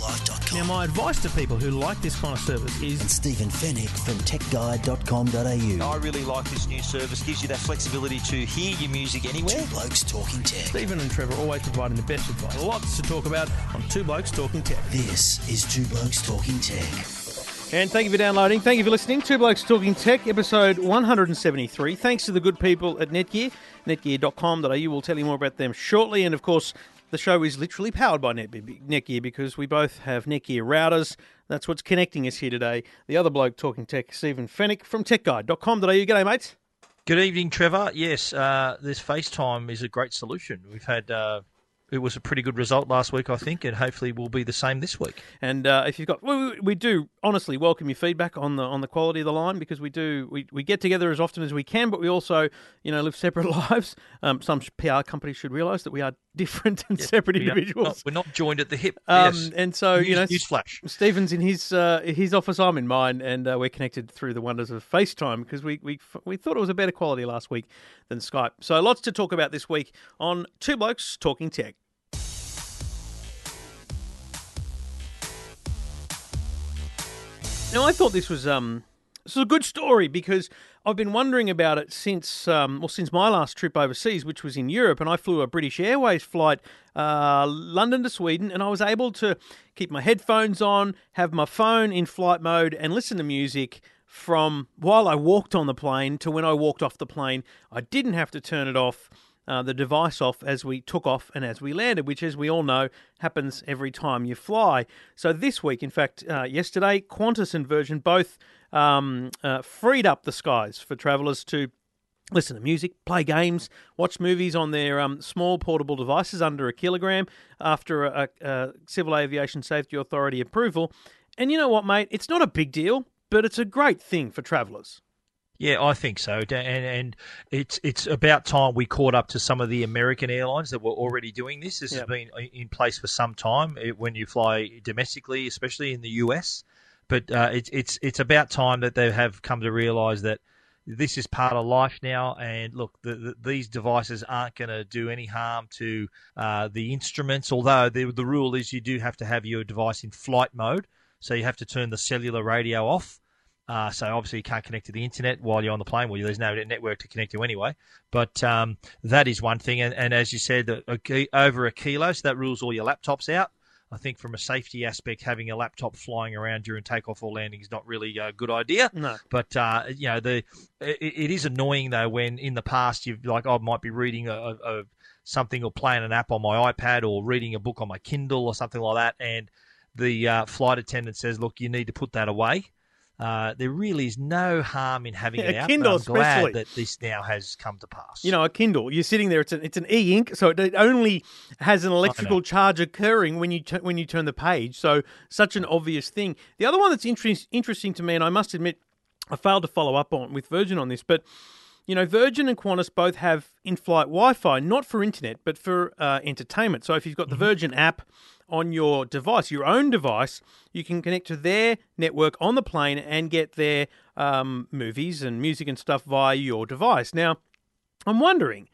YourTechLife.com Now, my advice to people who like this kind of service is. and is Stephen Fenech from TechGuide.com.au. I really like this new service. Gives you that flexibility to hear your music anywhere. Two Blokes Talking Tech. Stephen and Trevor always providing the best advice. Lots to talk about on Two Blokes Talking Tech. This is Two Blokes Talking Tech. And thank you for downloading. Thank you for listening. Two Blokes Talking Tech, episode 173. Thanks to the good people at Netgear. Netgear.com.au. We'll tell you more about them shortly. And of course, the show is literally powered by Net- Netgear because we both have Netgear routers. That's what's connecting us here today. The other bloke talking tech, Stephen Fenech from techguide.com.au. G'day, mates. Good evening, Trevor. Yes, uh, this FaceTime is a great solution. We've had uh, it was a pretty good result last week, I think, and hopefully will be the same this week. And uh, if you've got, we, we do honestly welcome your feedback on the on the quality of the line because we do we, we get together as often as we can, but we also you know live separate lives. Um, some PR companies should realise that we are different and separate We individuals. not- we're not joined at the hip. Um, yes. And so you know, News- newsflash. Stephen's in his uh, his office, I'm in mine, and uh, we're connected through the wonders of FaceTime because we, we we thought it was a better quality last week than Skype. So lots to talk about this week on Two Blokes Talking Tech. Now I thought this was um this is a good story because I've been wondering about it since um well since my last trip overseas, which was in Europe, and I flew a British Airways flight uh, London to Sweden, and I was able to keep my headphones on, have my phone in flight mode, and listen to music from while I walked on the plane to when I walked off the plane. I didn't have to turn it off uh, the device off as we took off and as we landed, which, as we all know, happens every time you fly. So this week, in fact, uh, yesterday, Qantas and Virgin both um, uh, freed up the skies for travellers to listen to music, play games, watch movies on their um, small portable devices under a kilogram after a, a, Civil Aviation Safety Authority approval. And you know what, mate? It's not a big deal, but it's a great thing for travellers. Yeah, I think so, and and it's it's about time we caught up to some of the American airlines that were already doing this. This Yep. has been in place for some time eh, when you fly domestically, especially in the US. But uh, it's it's it's about time that they have come to realise that this is part of life now. And look, the, the, these devices aren't going to do any harm to uh, the instruments. Although the the rule is you do have to have your device in flight mode, so you have to turn the cellular radio off. Uh, so obviously you can't connect to the internet while you're on the plane. Well, there's no network to connect to anyway. But um, that is one thing. And, and as you said, a, a, over a kilo, so that rules all your laptops out. I think from a safety aspect, having a laptop flying around during takeoff or landing is not really a good idea. No. But uh, you know, the it, it is annoying though when in the past you've like I might be reading a, a, a something or playing an app on my iPad or reading a book on my Kindle or something like that, and the uh, flight attendant says, "Look, you need to put that away." Uh, there really is no harm in having Yeah, it out. Kindle I'm glad that this now has come to pass. You know, a Kindle. You're sitting there. It's an it's an e-ink, so it- it only has an electrical charge occurring when you when you turn the page. So such an obvious thing. The other one that's interest, interesting to me, and I must admit, I failed to follow up on with Virgin on this, but you know, Virgin and Qantas both have in-flight Wi-Fi, not for internet, but for uh, entertainment. So if you've got the Virgin app on your device, your own device, you can connect to their network on the plane and get their um, movies and music and stuff via your device. Now, I'm wondering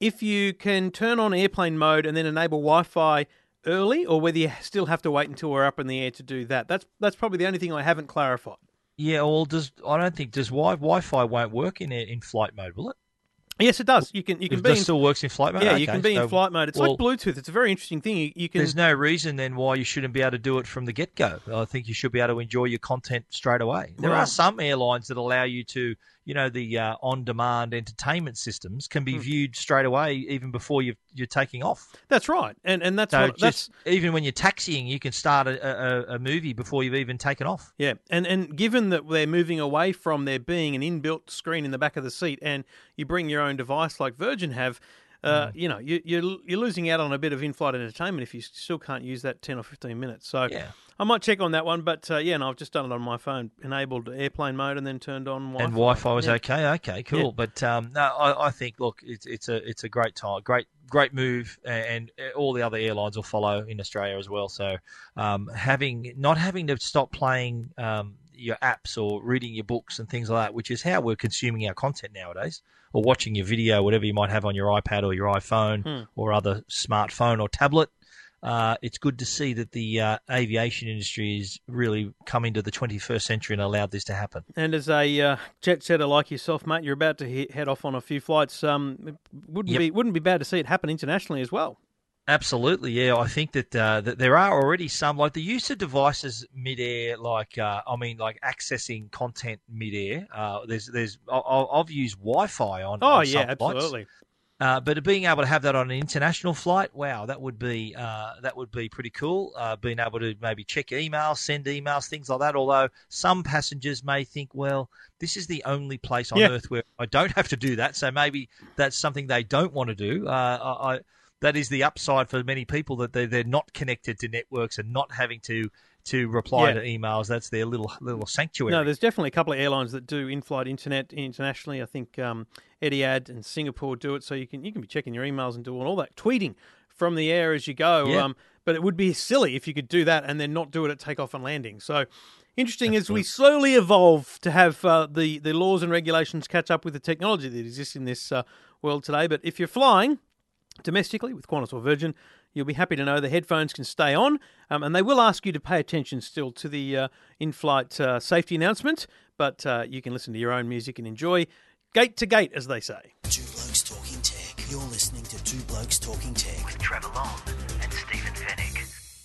if you can turn on airplane mode and then enable Wi-Fi early, or whether you still have to wait until we're up in the air to do that. That's that's probably the only thing I haven't clarified. yeah. Well, does I don't think does wi- Wi-Fi won't work in in flight mode, will it? Yes, it does. You can you can It be in, still works in flight mode. yeah, you can be so- in flight mode. It's well, like Bluetooth. It's a very interesting thing. You, you can There's no reason then why you shouldn't be able to do it from the get go. I think you should be able to enjoy your content straight away. There Right. are some airlines that allow you to, you know, the uh, on demand entertainment systems can be viewed straight away even before you you're taking off. That's right, and and that's So what, that's even when you're taxiing, you can start a, a, a movie before you've even taken off. Yeah, and and given that they're moving away from there being an inbuilt screen in the back of the seat, and you bring your own device like Virgin have, uh, you know, you, you're you're losing out on a bit of in-flight entertainment if you still can't use that ten or fifteen minutes. So Yeah. I might check on that one, but uh, yeah, and I've just done it on my phone, enabled airplane mode, and then turned on Wi-Fi. and Wi-Fi was Yeah. okay. Okay, cool. Yeah. But um, no, I, I think look, it's it's a it's a great time, great great move, and, and all the other airlines will follow in Australia as well. So um, having not having to stop playing um, your apps or reading your books and things like that, which is how we're consuming our content nowadays, or watching your video, whatever you might have on your iPad or your iPhone Hmm. or other smartphone or tablet. Uh, it's good to see that the uh, aviation industry is really coming to the 21st century and allowed this to happen. And as a uh, jet setter like yourself, mate, you're about to he- head off on a few flights. Um, wouldn't Yep. be wouldn't be bad to see it happen internationally as well. Absolutely, yeah. I think that uh, that there are already some like the use of devices midair, like uh, I mean, like accessing content midair. Uh, there's there's I- I've used Wi-Fi on. Oh on yeah, absolutely. Uh, but being able to have that on an international flight, wow, that would be uh, that would be pretty cool. Uh, being able to maybe check emails, send emails, things like that. Although some passengers may think, well, this is the only place on Yeah. earth where I don't have to do that. So maybe that's something they don't want to do. Uh, I, that is the upside for many people that they they're not connected to networks and not having to to reply Yeah. to emails. That's their little little sanctuary. No, there's definitely a couple of airlines that do in-flight internet internationally. I think um, Etihad and Singapore do it, so you can you can be checking your emails and doing all that tweeting from the air as you go. Yeah. Um, but it would be silly if you could do that and then not do it at takeoff and landing. So interesting as we slowly evolve to have uh, the the laws and regulations catch up with the technology that exists in this uh, world today. But if you're flying domestically with Qantas or Virgin, you'll be happy to know the headphones can stay on, um, and they will ask you to pay attention still to the uh, in-flight uh, safety announcement. But uh, you can listen to your own music and enjoy gate to gate, as they say. Two Blokes Talking Tech. You're listening to Two Blokes Talking Tech. with Trevor Long and Stephen Fenech.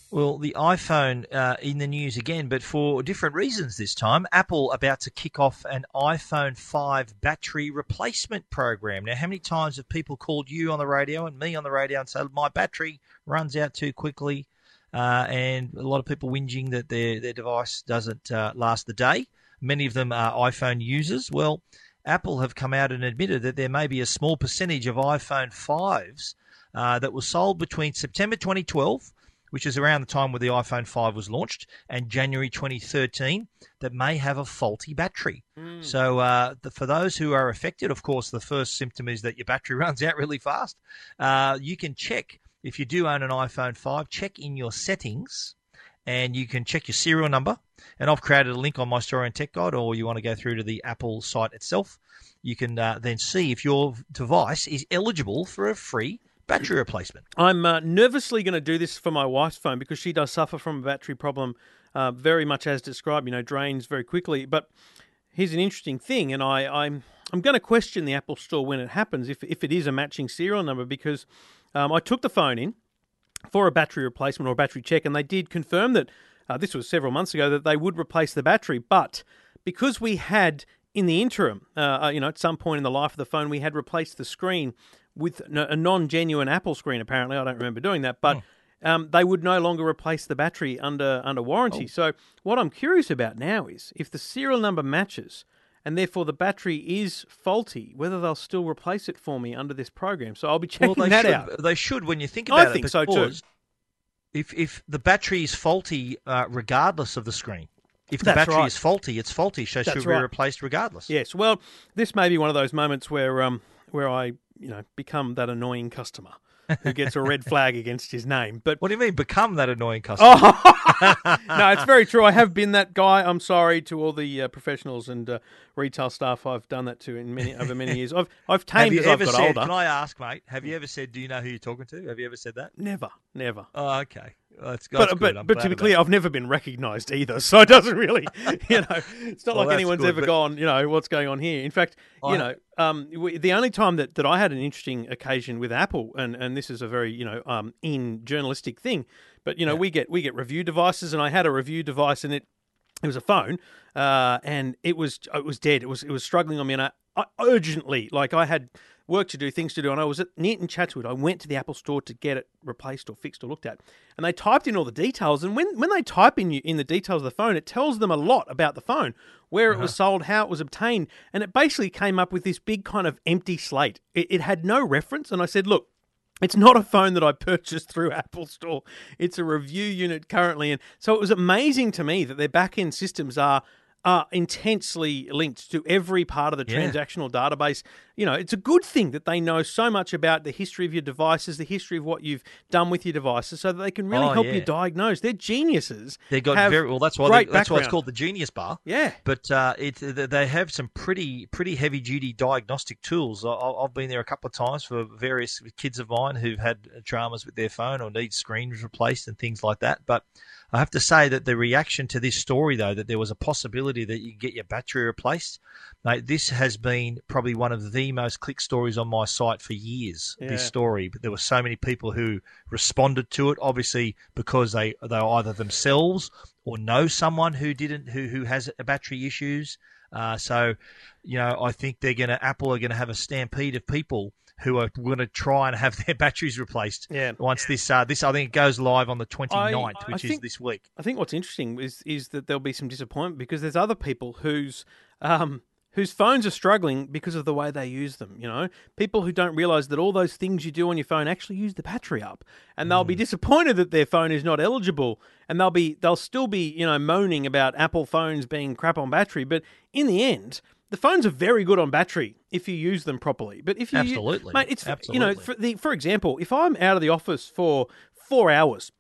Well, the iPhone uh, in the news again, but for different reasons this time. Apple about to kick off an iPhone 5 battery replacement program. Now, how many times have people called you on the radio and me on the radio and said, my battery runs out too quickly? Uh, and a lot of people whinging that their, their device doesn't uh, last the day. Many of them are iPhone users. Well, Apple have come out and admitted that there may be a small percentage of iPhone 5s uh, that were sold between September 2012 which is around the time where the iPhone 5 was launched, and January 2013, that may have a faulty battery. So, uh, the, for those who are affected, of course, the first symptom is that your battery runs out really fast. Uh, you can check, if you do own an iPhone 5, check in your settings and you can check your serial number. And I've created a link on my story on Tech Guide, or you want to go through to the Apple site itself. You can uh, then see if your device is eligible for a free battery replacement. I'm uh, nervously going to do this for my wife's phone because she does suffer from a battery problem, uh, very much as described. You know, drains very quickly. But here's an interesting thing, and I, I'm I'm going to question the Apple Store when it happens if if it is a matching serial number because um, I took the phone in for a battery replacement or a battery check, and they did confirm that uh, this was several months ago that they would replace the battery, but because we had in the interim, uh, uh, you know, at some point in the life of the phone, we had replaced the screen with a non-genuine Apple screen. Apparently, I don't remember doing that, but. Um, they would no longer replace the battery under under warranty. So what I'm curious about now is if the serial number matches, and therefore the battery is faulty, whether they'll still replace it for me under this program. So I'll be checking well, they that should, out. They should when you think I about it. think so too. If if the battery is faulty, uh, regardless of the screen, if the That's battery right. is faulty, it's faulty, so it should be right. replaced regardless. Yes. Well, this may be one of those moments where um where I you know become that annoying customer who gets a red flag against his name. But What do you mean become that annoying customer? oh, no, it's very true. I have been that guy. I'm sorry to all the uh, professionals and uh, retail staff I've done that to in many over many years. I've I've tamed as I've got said? older. Can I ask, mate? Have you ever said? Do you know who you're talking to? Have you ever said that? Never, never. Oh, okay. That's, But good. but I'm but to be clear, I've never been recognised either, so it doesn't really, you know, it's not Well, like anyone's good, ever but- gone, you know, what's going on here. In fact, you know, um, we, the only time that, that I had an interesting occasion with Apple, and, and this is a very you know um, in journalistic thing, but you know we get we get review devices, and I had a review device, and it it was a phone, uh, and it was it was dead. It was it was struggling on me, and I, I urgently, like I had work to do, things to do, and I was at Neaton Chatswood. I went to the Apple store to get it replaced or fixed or looked at, and they typed in all the details. And when when they type in you in the details of the phone, it tells them a lot about the phone, where it was sold, how it was obtained, and it basically came up with this big kind of empty slate. It, it had no reference, and I said, look. It's not a phone that I purchased through Apple Store. It's a review unit currently. And so it was amazing to me that their back end systems are are intensely linked to every part of the Yeah. transactional database. You know, it's a good thing that they know so much about the history of your devices, the history of what you've done with your devices, so that they can really Oh, help yeah. you diagnose. They're geniuses. They got have very well. That's why. They, that's why it's called the Genius Bar. Yeah. But uh, it they have some pretty pretty heavy duty diagnostic tools. I, I- I've been there a couple of times for various kids of mine who've had dramas with their phone or need screens replaced and things like that. But I have to say that the reaction to this story, though, that there was a possibility that you could get your battery replaced, mate, this has been probably one of the most clicked stories on my site for years. Yeah. This story, but there were so many people who responded to it, obviously because they they either themselves or know someone who didn't who who has battery issues. Uh, so, you know, I think they're going to Apple are going to have a stampede of people who are going to try and have their batteries replaced. Yeah. Once this uh, this I think it goes live on the 29th, I which is think- this week. I think what's interesting is is that there'll be some disappointment because there's other people whose um, whose phones are struggling because of the way they use them. You know, people who don't realize that all those things you do on your phone actually use the battery up, and they'll be disappointed that their phone is not eligible, and they'll be they'll still be you know moaning about Apple phones being crap on battery, but in the end. The phones are very good on battery if you use them properly. But if you Absolutely. mate, it's you know for the for example, if I'm out of the office for four hours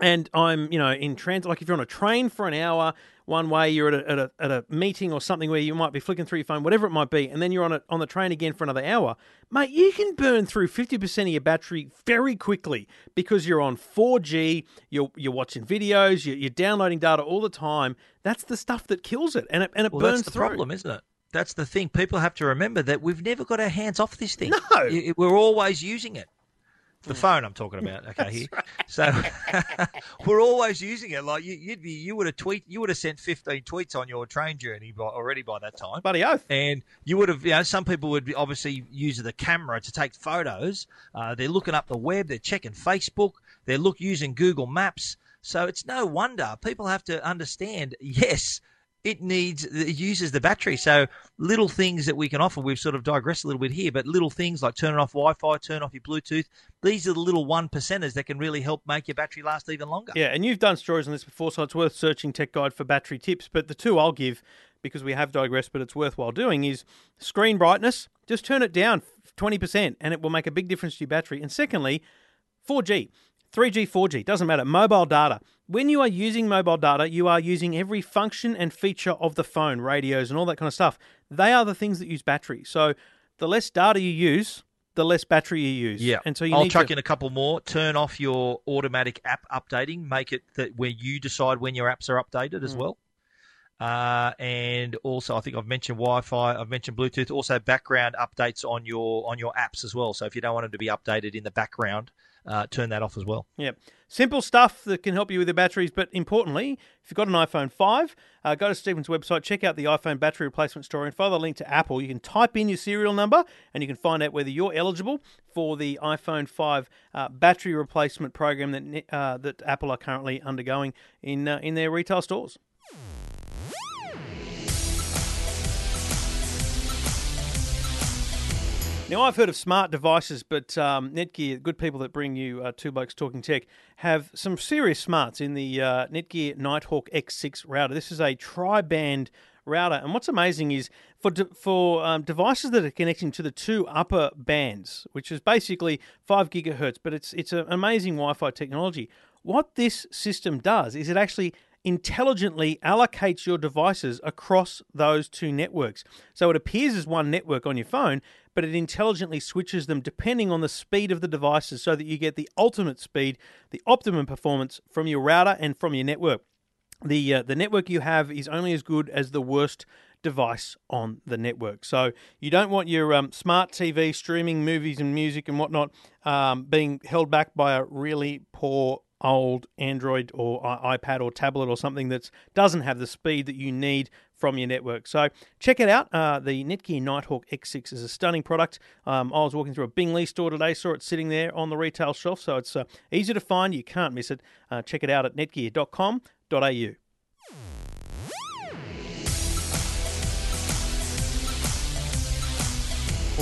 and I'm, you know, in transit, like if you're on a train for an hour one way, you're at a, at a, at a meeting or something where you might be flicking through your phone, whatever it might be, and then you're on a, on the train again for another hour, mate, you can burn through 50% of your battery very quickly because you're on 4G, you're, you're watching videos, you're, you're downloading data all the time. That's the stuff that kills it, and it, and it Well, burns that's the through. problem, isn't it? That's the thing. People have to remember that we've never got our hands off this thing. No. We're always using it. The phone I'm talking about, okay, here. So we're always using it. Like you, you'd be, you would have tweet, you would have sent 15 tweets on your train journey by, already by that time. Bloody oath. And you would have, you know, some people would be obviously use the camera to take photos. Uh, they're looking up the web, they're checking Facebook, they're look using Google Maps. So it's no wonder people have to understand. Yes, it needs, it uses the battery. So little things that we can offer. We've sort of digressed a little bit here, but little things like turning off Wi-Fi, turn off your Bluetooth. These are the little one percenters that can really help make your battery last even longer. Yeah, and you've done stories on this before, so it's worth searching Tech Guide for battery tips. But the two I'll give, because we have digressed, but it's worthwhile doing, is screen brightness. Just turn it down 20%, and it will make a big difference to your battery. And secondly, 4G. 3G, 4G, doesn't matter. Mobile data. When you are using mobile data, you are using every function and feature of the phone, radios, and all that kind of stuff. They are the things that use battery. So the less data you use, the less battery you use. Yeah, And so you I'll chuck to, in a couple more. Turn off your automatic app updating. Make it that where you decide when your apps are updated Mm. as well. Uh, and also, I think I've mentioned Wi-Fi. I've mentioned Bluetooth. Also, background updates on your on your apps as well. So if you don't want them to be updated in the background, uh, turn that off as well. Yeah. Simple stuff that can help you with your batteries, but importantly, if you've got an iPhone 5, uh, go to Stephen's website, check out the iPhone battery replacement store, and follow the link to Apple. You can type in your serial number and you can find out whether you're eligible for the iPhone 5 uh, battery replacement program that uh, that Apple are currently undergoing in uh, in their retail stores. Now, I've heard of smart devices, but um, Netgear, good people that bring you uh, Two Blokes Talking Tech, have some serious smarts in the uh, Netgear Nighthawk X6 router. This is a tri-band router, and what's amazing is for de- for um, devices that are connecting to the two upper bands, which is basically five gigahertz, but it's it's an amazing Wi-Fi technology. What this system does is it actually intelligently allocates your devices across those two networks. So it appears as one network on your phone, but it intelligently switches them depending on the speed of the devices so that you get the ultimate speed, the optimum performance from your router and from your network. The uh, the network you have is only as good as the worst device on the network. So you don't want your um, smart TV streaming movies and music and whatnot um, being held back by a really poor old Android or iPad or tablet or something that doesn't have the speed that you need from your network. So check it out. Uh, the Netgear Nighthawk X6 is a stunning product. Um, I was walking through a Bing Lee store today, saw it sitting there on the retail shelf, so it's uh, easy to find. You can't miss it. Uh, check it out at netgear.com.au.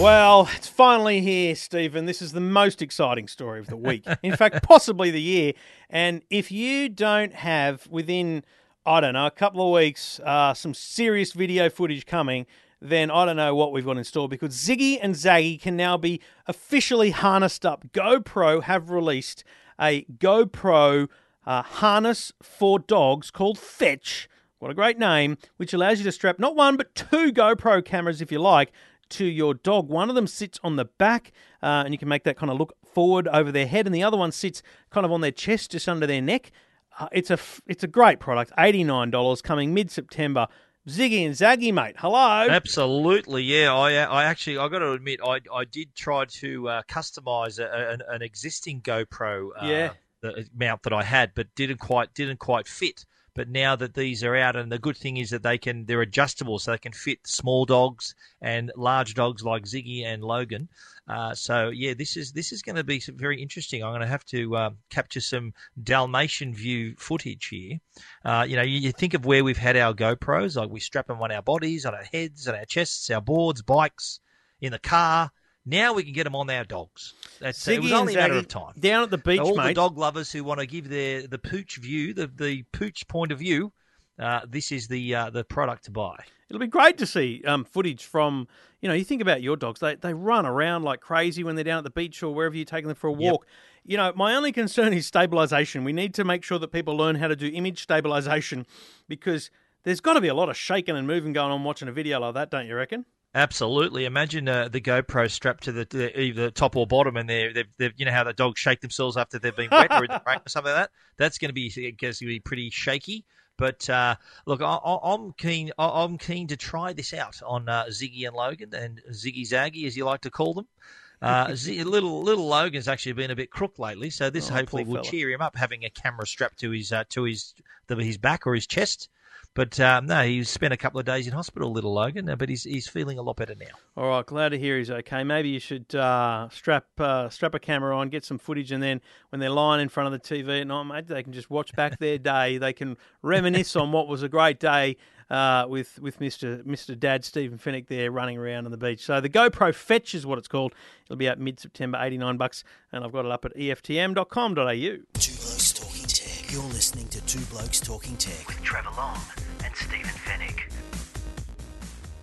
Well, it's finally here, Stephen. This is the most exciting story of the week. In fact, possibly the year. And if you don't have within, I don't know, a couple of weeks, uh, some serious video footage coming, then I don't know what we've got in store because Ziggy and Zaggy can now be officially harnessed up. GoPro have released a GoPro uh, harness for dogs called Fetch. What a great name, which allows you to strap not one but two GoPro cameras, if you like, to your dog. One of them sits on the back, uh, and you can make that kind of look forward over their head, and the other one sits kind of on their chest, just under their neck. Uh, it's a it's a great product. Eighty nine dollars, coming mid September. Ziggy and Zaggy, mate. Hello. Absolutely, yeah. I I actually I got to admit I I did try to uh, customize a, an, an existing GoPro uh, Yeah. the mount that I had, but didn't quite didn't quite fit. But now that these are out, and the good thing is that they can they're adjustable, so they can fit small dogs and large dogs like Ziggy and Logan. Uh, so yeah, this is this is going to be very interesting. I'm going to have to uh, capture some Dalmatian view footage here. Uh, you know, you, you think of where we've had our GoPros, like we strap them on our bodies, on our heads, on our chests, our boards, bikes, in the car. Now we can get them on our dogs. That's it was only a matter of time. Down at the beach, All the dog lovers who want to give their the pooch view, the the pooch point of view, uh, this is the uh, the product to buy. It'll be great to see um, footage from, you know, you think about your dogs. They, they run around like crazy when they're down at the beach or wherever you're taking them for a walk. You know, my only concern is stabilization. We need to make sure that people learn how to do image stabilization because there's got to be a lot of shaking and moving going on watching a video like that, don't you reckon? Absolutely. Imagine uh, the GoPro strapped to the, the either top or bottom, and they're, they've, they've you know how the dogs shake themselves after they've been wet or in the rain or something like that. That's going to be going to be pretty shaky. But uh, look, I, I'm keen. I- I'm keen to try this out on uh, Ziggy and Logan and Ziggy Zaggy, as you like to call them. Uh, Z- little little Logan's actually been a bit crook lately, so this Oh, hopefully will fella. cheer him up, having a camera strapped to his uh, to his the, his back or his chest. But um, no, he spent a couple of days in hospital, little Logan, uh, but he's he's feeling a lot better now. All right, glad to hear he's okay. Maybe you should uh, strap uh, strap a camera on, get some footage, and then when they're lying in front of the TV at night, mate, they can just watch back their day. They can reminisce on what was a great day uh, with with Mister Mister Dad Stephen Fenech there running around on the beach. So the GoPro Fetch is what it's called. It'll be out mid September, eighty nine bucks, and I've got it up at eftm.com.au. You're listening to Two Blokes Talking Tech. with Trevor Long and Stephen Fenech.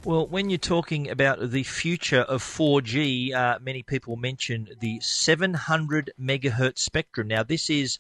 Well, when you're talking about the future of 4G, uh, many people mention the 700 megahertz spectrum. Now, this is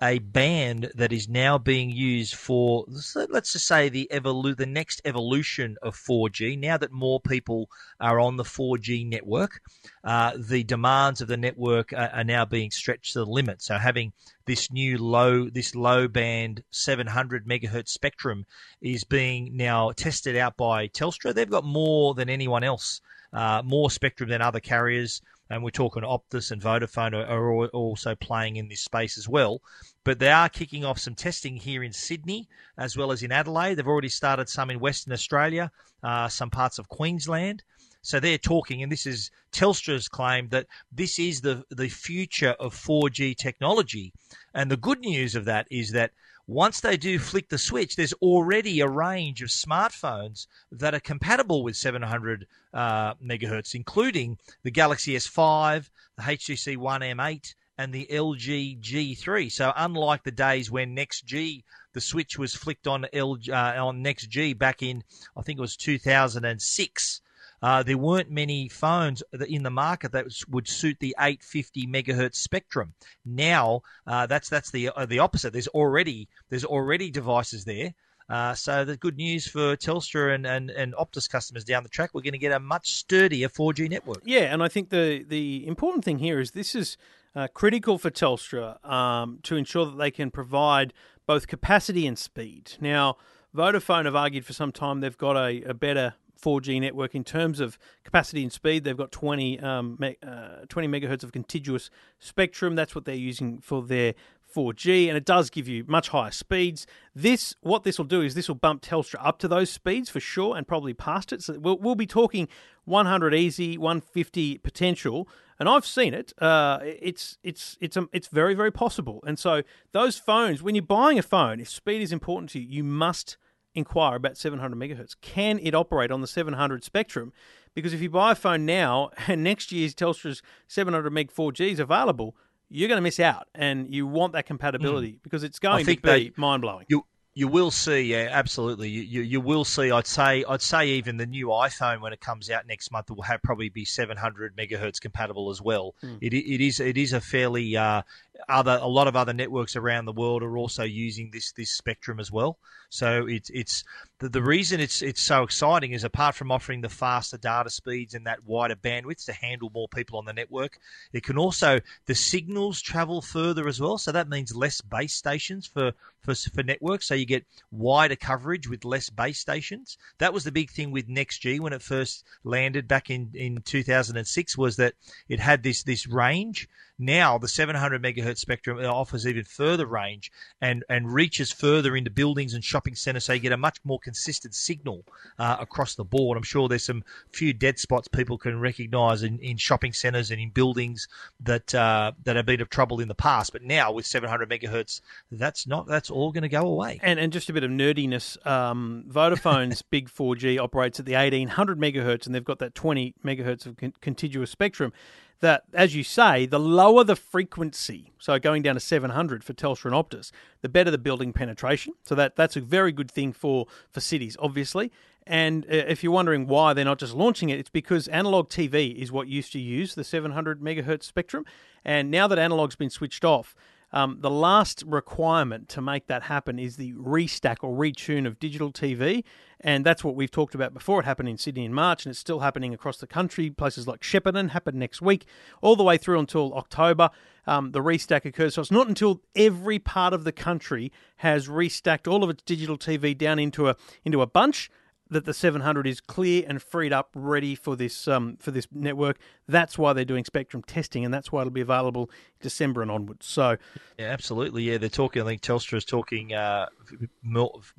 a band that is now being used for, let's just say, the evolu- the next evolution of 4G. Now that more people are on the 4G network, uh, the demands of the network are, are now being stretched to the limit. So, having this new low, this low band 700 megahertz spectrum is being now tested out by Telstra. They've got more than anyone else, uh, more spectrum than other carriers. And we're talking Optus and Vodafone are, are also playing in this space as well. But they are kicking off some testing here in Sydney as well as in Adelaide. They've already started some in Western Australia, uh, some parts of Queensland. So they're talking, and this is Telstra's claim that this is the the future of 4G technology. And the good news of that is that once they do flick the switch, there's already a range of smartphones that are compatible with 700 uh, megahertz, including the Galaxy S5, the HTC One M8, and the LG G3. So unlike the days when Next G, the switch was flicked on LG, uh, on Next G back in I think it was 2006. Uh, there weren't many phones in the market that would suit the 850 megahertz spectrum. Now uh, that's that's the uh, the opposite. There's already there's already devices there. Uh, so the good news for Telstra and, and, and Optus customers down the track, we're going to get a much sturdier 4G network. Yeah, and I think the the important thing here is this is uh, critical for Telstra um, to ensure that they can provide both capacity and speed. Now, Vodafone have argued for some time they've got a, a better 4G network in terms of capacity and speed. They've got 20 um, me- uh, 20 megahertz of contiguous spectrum. That's what they're using for their 4G, and it does give you much higher speeds. This, what this will do is this will bump Telstra up to those speeds for sure, and probably past it. So we'll, we'll be talking 100 easy, 150 potential, and I've seen it. Uh, it's it's it's um, it's very very possible. And so those phones, when you're buying a phone, if speed is important to you, you must inquire about 700 megahertz. Can it operate on the 700 spectrum? Because if you buy a phone now and next year's Telstra's 700 meg 4G is available, you're going to miss out, and you want that compatibility because it's going to think be mind blowing. You you will see, yeah, absolutely. You, you you will see. I'd say I'd say even the new iPhone when it comes out next month will have probably be 700 megahertz compatible as well. It it is it is a fairly uh, other a lot of other networks around the world are also using this this spectrum as well. So it's it's the, the reason it's it's so exciting is apart from offering the faster data speeds and that wider bandwidth to handle more people on the network, it can also the signals travel further as well. So that means less base stations for for for networks. So you get wider coverage with less base stations. That was the big thing with NextG when it first landed back in in 2006 was that it had this this range. Now the 700 megahertz spectrum offers even further range and and reaches further into buildings and shopping centres, so you get a much more consistent signal uh, across the board. I'm sure there's some few dead spots people can recognise in, in shopping centres and in buildings that uh, that have been of trouble in the past, but now with 700 megahertz, that's not that's all going to go away. And, and just a bit of nerdiness. Um, Vodafone's big 4G operates at the 1800 megahertz, and they've got that 20 megahertz of con- contiguous spectrum. That, as you say, the lower the frequency, so going down to 700 for Telstra and Optus, the better the building penetration. So that that's a very good thing for for cities, obviously. And uh, if you're wondering why they're not just launching it, it's because analog TV is what used to use the 700 megahertz spectrum, and now that analog's been switched off, um, the last requirement to make that happen is the restack or retune of digital TV, and that's what we've talked about before. It happened in Sydney in March, and it's still happening across the country. Places like Shepparton happened next week, all the way through until October. Um, the restack occurs, so it's not until every part of the country has restacked all of its digital TV down into a into a bunch that the 700 is clear and freed up, ready for this um, for this network. That's why they're doing spectrum testing, and that's why it'll be available December and onwards. So, Yeah, absolutely. Yeah, they're talking. I think Telstra is talking uh,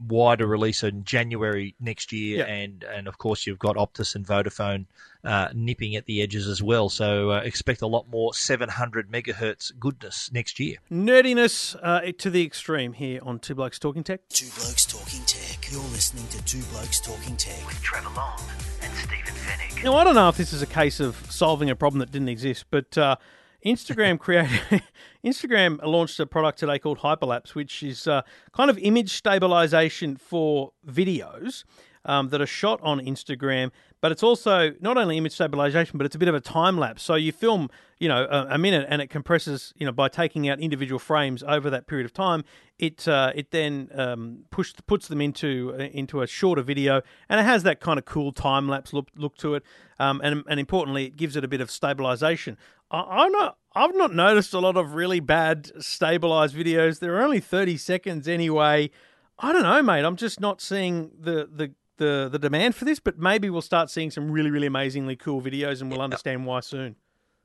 wider release in January next year, Yeah. and and of course you've got Optus and Vodafone uh, nipping at the edges as well. So uh, expect a lot more 700 megahertz goodness next year. nerdiness uh, to the extreme here on Two Blokes Talking Tech. Two Blokes Talking Tech. You're listening to Two Blokes Talking Tech. with Trevor Long and Stephen Fenech. Now, I don't know if this is a case of solving a problem that didn't exist, but uh, Instagram created Instagram launched a product today called Hyperlapse, which is uh, kind of image stabilization for videos um, that are shot on Instagram. But it's also not only image stabilization, but it's a bit of a time lapse. So you film, you know, a, a minute, and it compresses, you know, by taking out individual frames over that period of time. It uh, it then um, push, puts them into uh, into a shorter video, and it has that kind of cool time lapse look look to it. Um, and and importantly, it gives it a bit of stabilization. I, I'm not. I've not noticed a lot of really bad stabilized videos. They're only 30 seconds anyway. I don't know, mate. I'm just not seeing the the the, the demand for this, but maybe we'll start seeing some really, really amazingly cool videos and we'll understand why soon.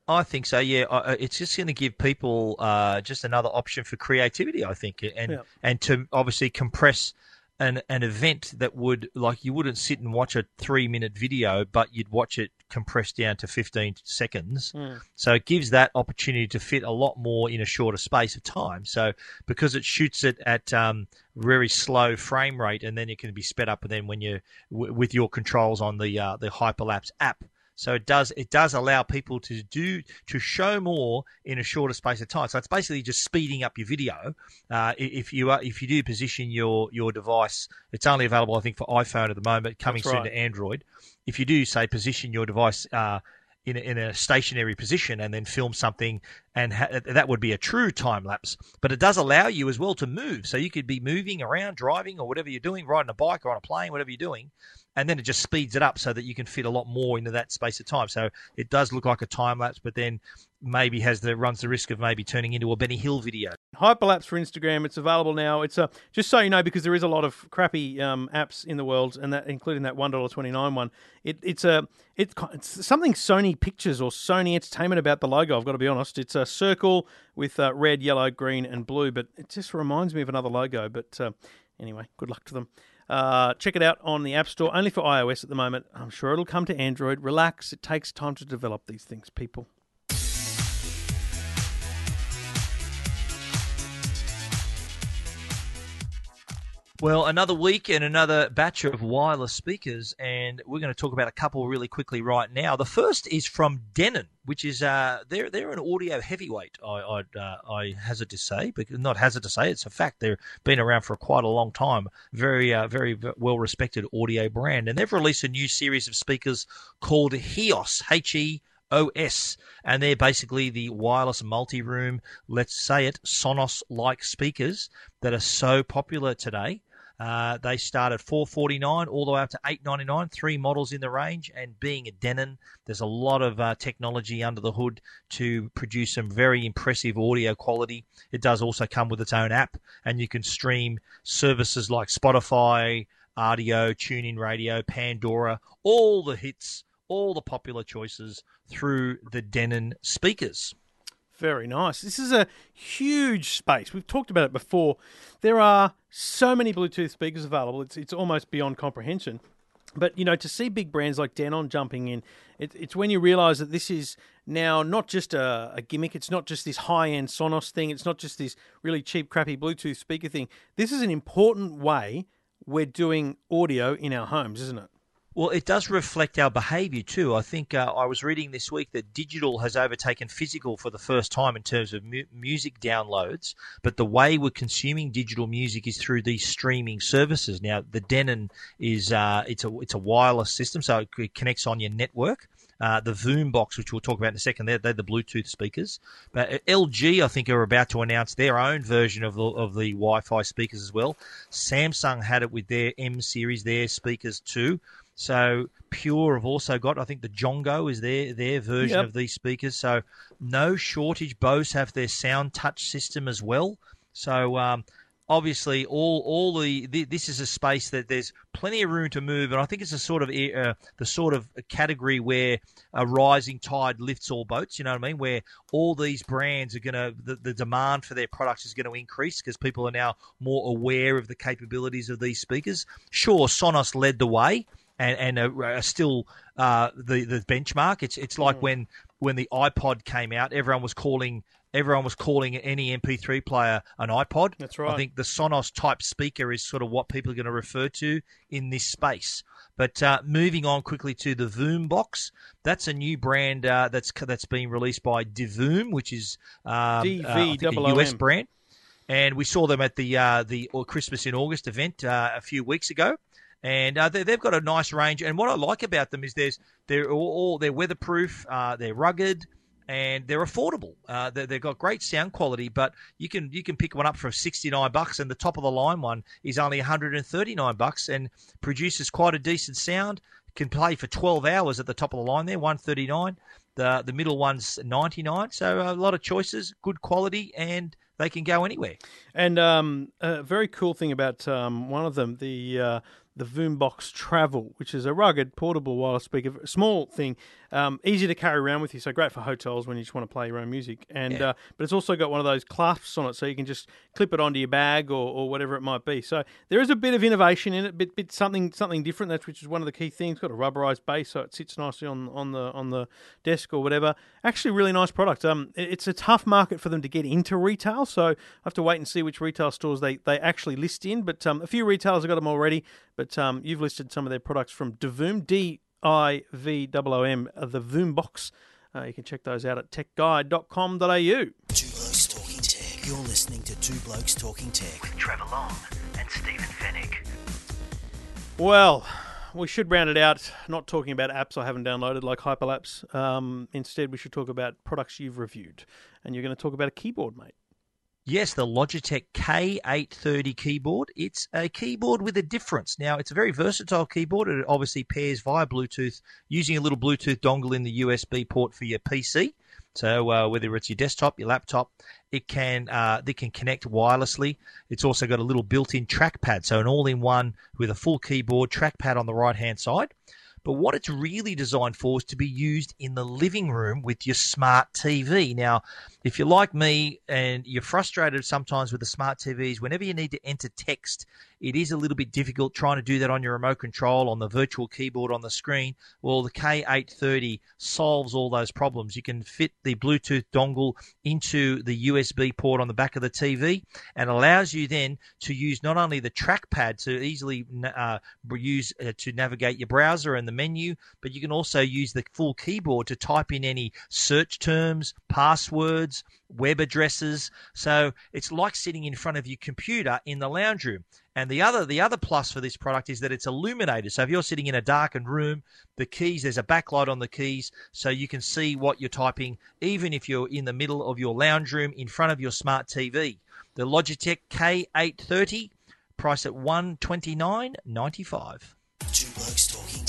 I think so. Yeah, it's just going to give people uh, just another option for creativity. I think, and Yeah. and to obviously compress an an event that would like you wouldn't sit and watch a three minute video, but you'd watch it compressed down to fifteen seconds. So it gives that opportunity to fit a lot more in a shorter space of time. So because it shoots it at um, very slow frame rate, and then it can be sped up, and then when you w- with your controls on the uh, the Hyperlapse app. So it does it does allow people to do to show more in a shorter space of time. So it's basically just speeding up your video. Uh, if you are, if you do position your your device, it's only available I think for iPhone at the moment, coming soon to Android. If you do say position your device. Uh, in a, in a stationary position and then film something, and ha- that would be a true time lapse. But it does allow you as well to move, so you could be moving around, driving, or whatever you're doing, riding a bike or on a plane, whatever you're doing, and then it just speeds it up so that you can fit a lot more into that space of time. So it does look like a time lapse, but then maybe has the runs the risk of maybe turning into a Benny Hill video. Hyperlapse for Instagram. It's available now. It's a just so you know because there is a lot of crappy um, apps in the world, and that including that one dollar twenty nine one. It, it's a it, it's something Sony Pictures or Sony Entertainment about the logo. I've got to be honest. It's a circle with uh, red, yellow, green, and blue, but it just reminds me of another logo. But uh, anyway, good luck to them. Uh, check it out on the App Store, only for iOS at the moment. I'm sure it'll come to Android. Relax, it takes time to develop these things, people. Well, another week and another batch of wireless speakers, and we're going to talk about a couple really quickly right now. The first is from Denon, which is uh, they're they're an audio heavyweight. I I'd, uh, I hazard to say, but not hazard to say, it's a fact. They've been around for quite a long time. Very uh, very well respected audio brand, and they've released a new series of speakers called HEOS. H E OS, and they're basically the wireless multi room, let's say it, Sonos like speakers that are so popular today. Uh, they start at 449 all the way up to 899 three models in the range. And being a denon there's a lot of uh, technology under the hood to produce some very impressive audio quality. It does also come with its own app and you can stream services like spotify Rdio TuneIn radio pandora all the hits all the popular choices through the denon speakers Very nice. This is a huge space. We've talked about it before. There are so many Bluetooth speakers available. It's it's almost beyond comprehension. But you know, to see big brands like Denon jumping in, it, it's when you realise that this is now not just a, a gimmick. It's not just this high-end Sonos thing. It's not just this really cheap, crappy Bluetooth speaker thing. This is an important way we're doing audio in our homes, isn't it? Well, it does reflect our behaviour too. I think uh, I was reading this week that digital has overtaken physical for the first time in terms of mu- music downloads. But the way we're consuming digital music is through these streaming services. Now, the Denon is uh, it's a it's a wireless system, so it connects on your network. Uh, the Voombox, which we'll talk about in a second, they're, they're the Bluetooth speakers. But uh, LG, I think, are about to announce their own version of the of the Wi-Fi speakers as well. Samsung had it with their M series, their speakers too. So Pure have also got, I think the Jongo is their their version Yep. of these speakers. So no shortage. Bose have their Sound Touch system as well. So um, obviously, all all the, the this is a space that there's plenty of room to move, and I think it's a sort of uh, the sort of category where a rising tide lifts all boats. You know what I mean? Where all these brands are going to the, the demand for their products is going to increase because people are now more aware of the capabilities of these speakers. Sure, Sonos led the way and and are, are still uh, the the benchmark. It's it's like when when the iPod came out, everyone was calling everyone was calling any MP3 player an iPod. That's right. I think the Sonos type speaker is sort of what people are going to refer to in this space. But uh, moving on quickly to the Voombox, that's a new brand uh, that's that's been released by Divoom, which is um, uh, I think a D-V-O-O-M. US brand and we saw them at the uh, the Christmas in August event uh, a few weeks ago. And uh, they, they've got a nice range. And what I like about them is there's they're all, all they're weatherproof, uh, they're rugged, and they're affordable. Uh, they, they've got great sound quality, but you can you can pick one up for sixty nine bucks, and the top of the line one is only one hundred and thirty nine bucks, and produces quite a decent sound. Can play for twelve hours at the top of the line there, one thirty nine. The the middle one's ninety nine. So a lot of choices, good quality, and they can go anywhere. And um, a very cool thing about um, one of them, the uh, the Voombox Travel, which is a rugged, portable wireless speaker, small thing, um, easy to carry around with you, so great for hotels when you just want to play your own music. And Yeah. uh, but it's also got one of those clasps on it, so you can just clip it onto your bag or, or whatever it might be. So there is a bit of innovation in it, bit, bit something something different. That's which is one of the key things. Got a rubberized base, so it sits nicely on on the on the desk or whatever. Actually, really nice product. Um, it- it's a tough market for them to get into retail, so I have to wait and see which retail stores they, they actually list in. But um, a few retailers have got them already. But um, you've listed some of their products from Divoom, D I V O O M, the Voombox. Uh, you can check those out at techguide.com.au. Two Blokes Talking Tech. You're listening to Two Blokes Talking Tech. with Trevor Long and Stephen Fenech. Well, we should round it out not talking about apps I haven't downloaded like Hyperlapse. Um, instead, we should talk about products you've reviewed. And you're going to talk about a keyboard, mate. Yes, the Logitech K830 keyboard. It's a keyboard with a difference. Now, it's a very versatile keyboard. It obviously pairs via Bluetooth using a little Bluetooth dongle in the USB port for your PC. So uh, whether it's your desktop, your laptop, it can uh, can connect wirelessly. It's also got a little built-in trackpad, so an all-in-one with a full keyboard, trackpad on the right-hand side. But what it's really designed for is to be used in the living room with your smart TV. Now, if you're like me and you're frustrated sometimes with the smart TVs, whenever you need to enter text, it is a little bit difficult trying to do that on your remote control on the virtual keyboard on the screen. Well, the K830 solves all those problems. You can fit the Bluetooth dongle into the USB port on the back of the TV and allows you then to use not only the trackpad to easily uh, use uh, to navigate your browser and the menu, but you can also use the full keyboard to type in any search terms, passwords, web addresses. So it's like sitting in front of your computer in the lounge room. And the other the other plus for this product is that it's illuminated. So if you're sitting in a darkened room, the keys there's a backlight on the keys, so you can see what you're typing, even if you're in the middle of your lounge room in front of your smart TV. The Logitech K830, price at one twenty nine ninety five. Two Blokes Talking.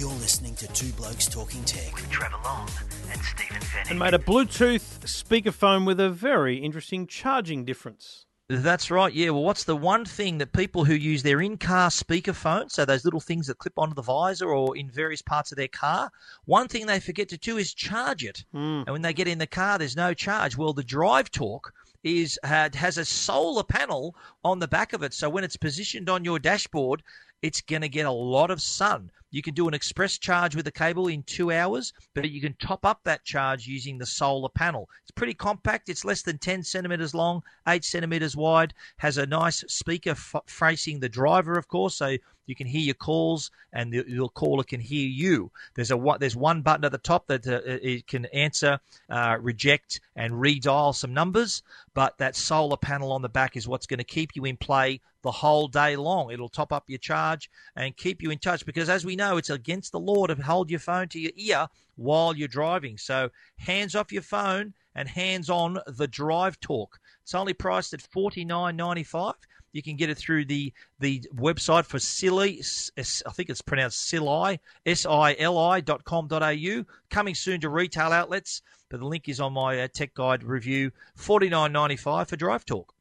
You're listening to Two Blokes Talking Tech. With Trevor Long and Stephen Fenech. And made a Bluetooth speakerphone with a very interesting charging difference. That's right. Yeah. Well, what's the one thing that people who use their in-car speakerphone, so those little things that clip onto the visor or in various parts of their car, one thing they forget to do is charge it. Mm. And when they get in the car, there's no charge. Well, the Drive Talk is had, has a solar panel on the back of it, so when it's positioned on your dashboard, it's going to get a lot of sun. You can do an express charge with the cable in two hours, but you can top up that charge using the solar panel. It's pretty compact. It's less than 10 centimeters long, 8 centimeters wide, has a nice speaker f- facing the driver, of course, so you can hear your calls and the, your caller can hear you. There's a there's one button at the top that uh, it can answer, uh, reject, and redial some numbers. But that solar panel on the back is what's going to keep you in play the whole day long. It'll top up your charge and keep you in touch because, as we know, it's against the law to hold your phone to your ear while you're driving. So hands off your phone and hands on the Drive Talk. It's only priced at forty nine ninety five. You can get it through the the website for Silly. I think it's pronounced Sili, S I L I dot com dot au. Coming soon to retail outlets, but the link is on my uh, tech guide review. Forty nine ninety five for Drive Talk.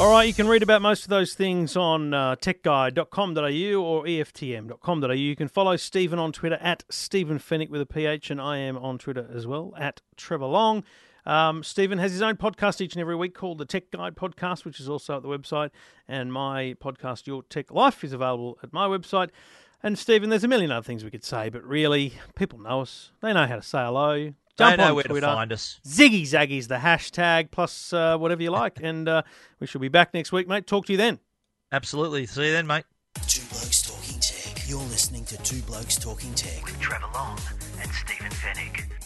All right, you can read about most of those things on uh, techguide.com.au or EFTM.com.au. You can follow Stephen on Twitter at Stephen Fenech with a PH, and I am on Twitter as well at Trevor Long. Um, Stephen has his own podcast each and every week called the Tech Guide Podcast, which is also at the website. And my podcast, Your Tech Life, is available at my website. And Stephen, there's a million other things we could say, but really, people know us. They know how to say hello. Jump They know on where Twitter. to find us. Ziggy Zaggy's the hashtag, plus uh, whatever you like. and uh, we shall be back next week, mate. Talk to you then. Absolutely. See you then, mate. Two Blokes Talking Tech. You're listening to Two Blokes Talking Tech. With Trevor Long and Stephen Fenech.